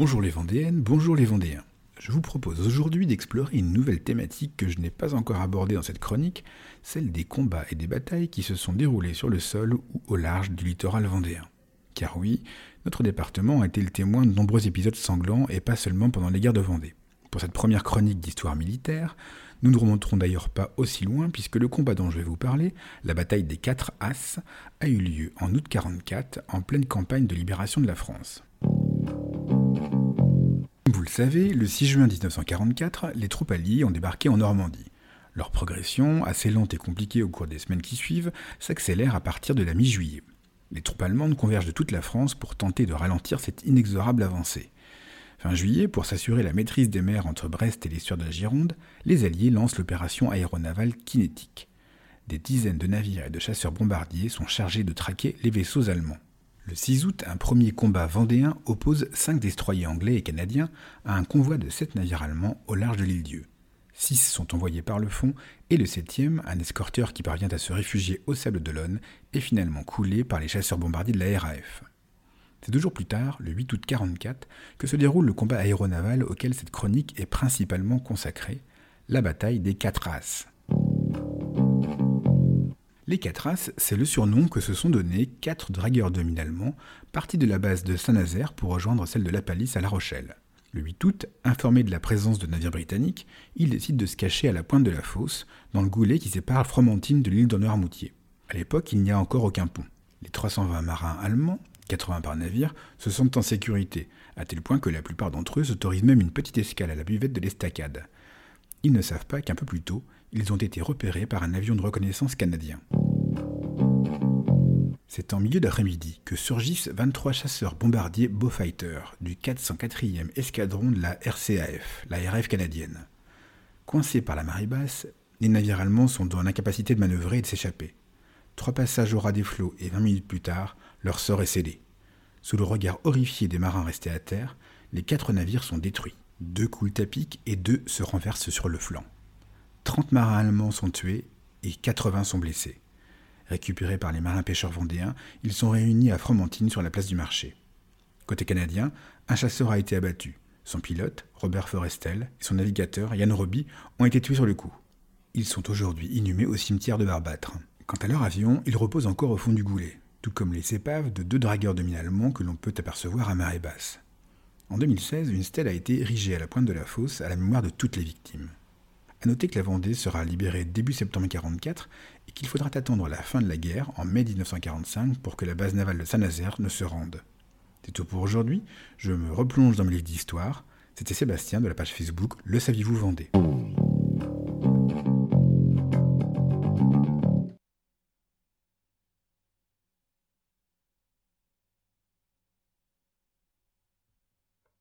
Bonjour les Vendéennes, bonjour les Vendéens. Je vous propose aujourd'hui d'explorer une nouvelle thématique que je n'ai pas encore abordée dans cette chronique, celle des combats et des batailles qui se sont déroulés sur le sol ou au large du littoral vendéen. Car oui, notre département a été le témoin de nombreux épisodes sanglants et pas seulement pendant les guerres de Vendée. Pour cette première chronique d'histoire militaire, nous ne remonterons d'ailleurs pas aussi loin puisque le combat dont je vais vous parler, la bataille des Quatre As, a eu lieu en août 44 en pleine campagne de libération de la France. Vous le savez, le 6 juin 1944, les troupes alliées ont débarqué en Normandie. Leur progression, assez lente et compliquée au cours des semaines qui suivent, s'accélère à partir de la mi-juillet. Les troupes allemandes convergent de toute la France pour tenter de ralentir cette inexorable avancée. Fin juillet, pour s'assurer la maîtrise des mers entre Brest et les de la Gironde, les Alliés lancent l'opération aéronavale kinétique. Des dizaines de navires et de chasseurs bombardiers sont chargés de traquer les vaisseaux allemands. Le 6 août, un premier combat vendéen oppose cinq destroyers anglais et canadiens à un convoi de sept navires allemands au large de l'île Dieu. Six sont envoyés par le fond et le septième, un escorteur qui parvient à se réfugier au Sable d'Olonne, est finalement coulé par les chasseurs bombardiers de la RAF. C'est deux jours plus tard, le 8 août 44, que se déroule le combat aéronaval auquel cette chronique est principalement consacrée, la bataille des Quatre As. Les quatre As, c'est le surnom que se sont donnés quatre dragueurs de mines allemands partis de la base de Saint-Nazaire pour rejoindre celle de la Palisse à La Rochelle. Le 8 août, informé de la présence de navires britanniques, ils décident de se cacher à la pointe de la fosse, dans le goulet qui sépare Fromentine de l'île d'Honneur-Moutier. À l'époque, il n'y a encore aucun pont. Les 320 marins allemands, 80 par navire, se sentent en sécurité, à tel point que la plupart d'entre eux s'autorisent même une petite escale à la buvette de l'estacade. Ils ne savent pas qu'un peu plus tôt, ils ont été repérés par un avion de reconnaissance canadien. C'est en milieu d'après-midi que surgissent 23 chasseurs bombardiers Beaufighter du 404e escadron de la RCAF, la RF canadienne. Coincés par la marée basse, les navires allemands sont dans l'incapacité de manœuvrer et de s'échapper. Trois passages au ras des flots et 20 minutes plus tard, leur sort est scellé. Sous le regard horrifié des marins restés à terre, les quatre navires sont détruits. Deux coulent à pic et deux se renversent sur le flanc. 30 marins allemands sont tués et 80 sont blessés. Récupérés par les marins pêcheurs vendéens, ils sont réunis à Fromentine sur la place du marché. Côté canadien, un chasseur a été abattu. Son pilote, Robert Forestel, et son navigateur, Yann Roby, ont été tués sur le coup. Ils sont aujourd'hui inhumés au cimetière de Barbâtre. Quant à leur avion, il repose encore au fond du goulet, tout comme les épaves de deux dragueurs de mine allemands que l'on peut apercevoir à marée basse. En 2016, une stèle a été érigée à la pointe de la fosse à la mémoire de toutes les victimes. A noter que la Vendée sera libérée début septembre 1944 et qu'il faudra attendre la fin de la guerre, en mai 1945, pour que la base navale de Saint-Nazaire ne se rende. C'est tout pour aujourd'hui, je me replonge dans mes livres d'histoire. C'était Sébastien de la page Facebook Le Saviez-vous Vendée?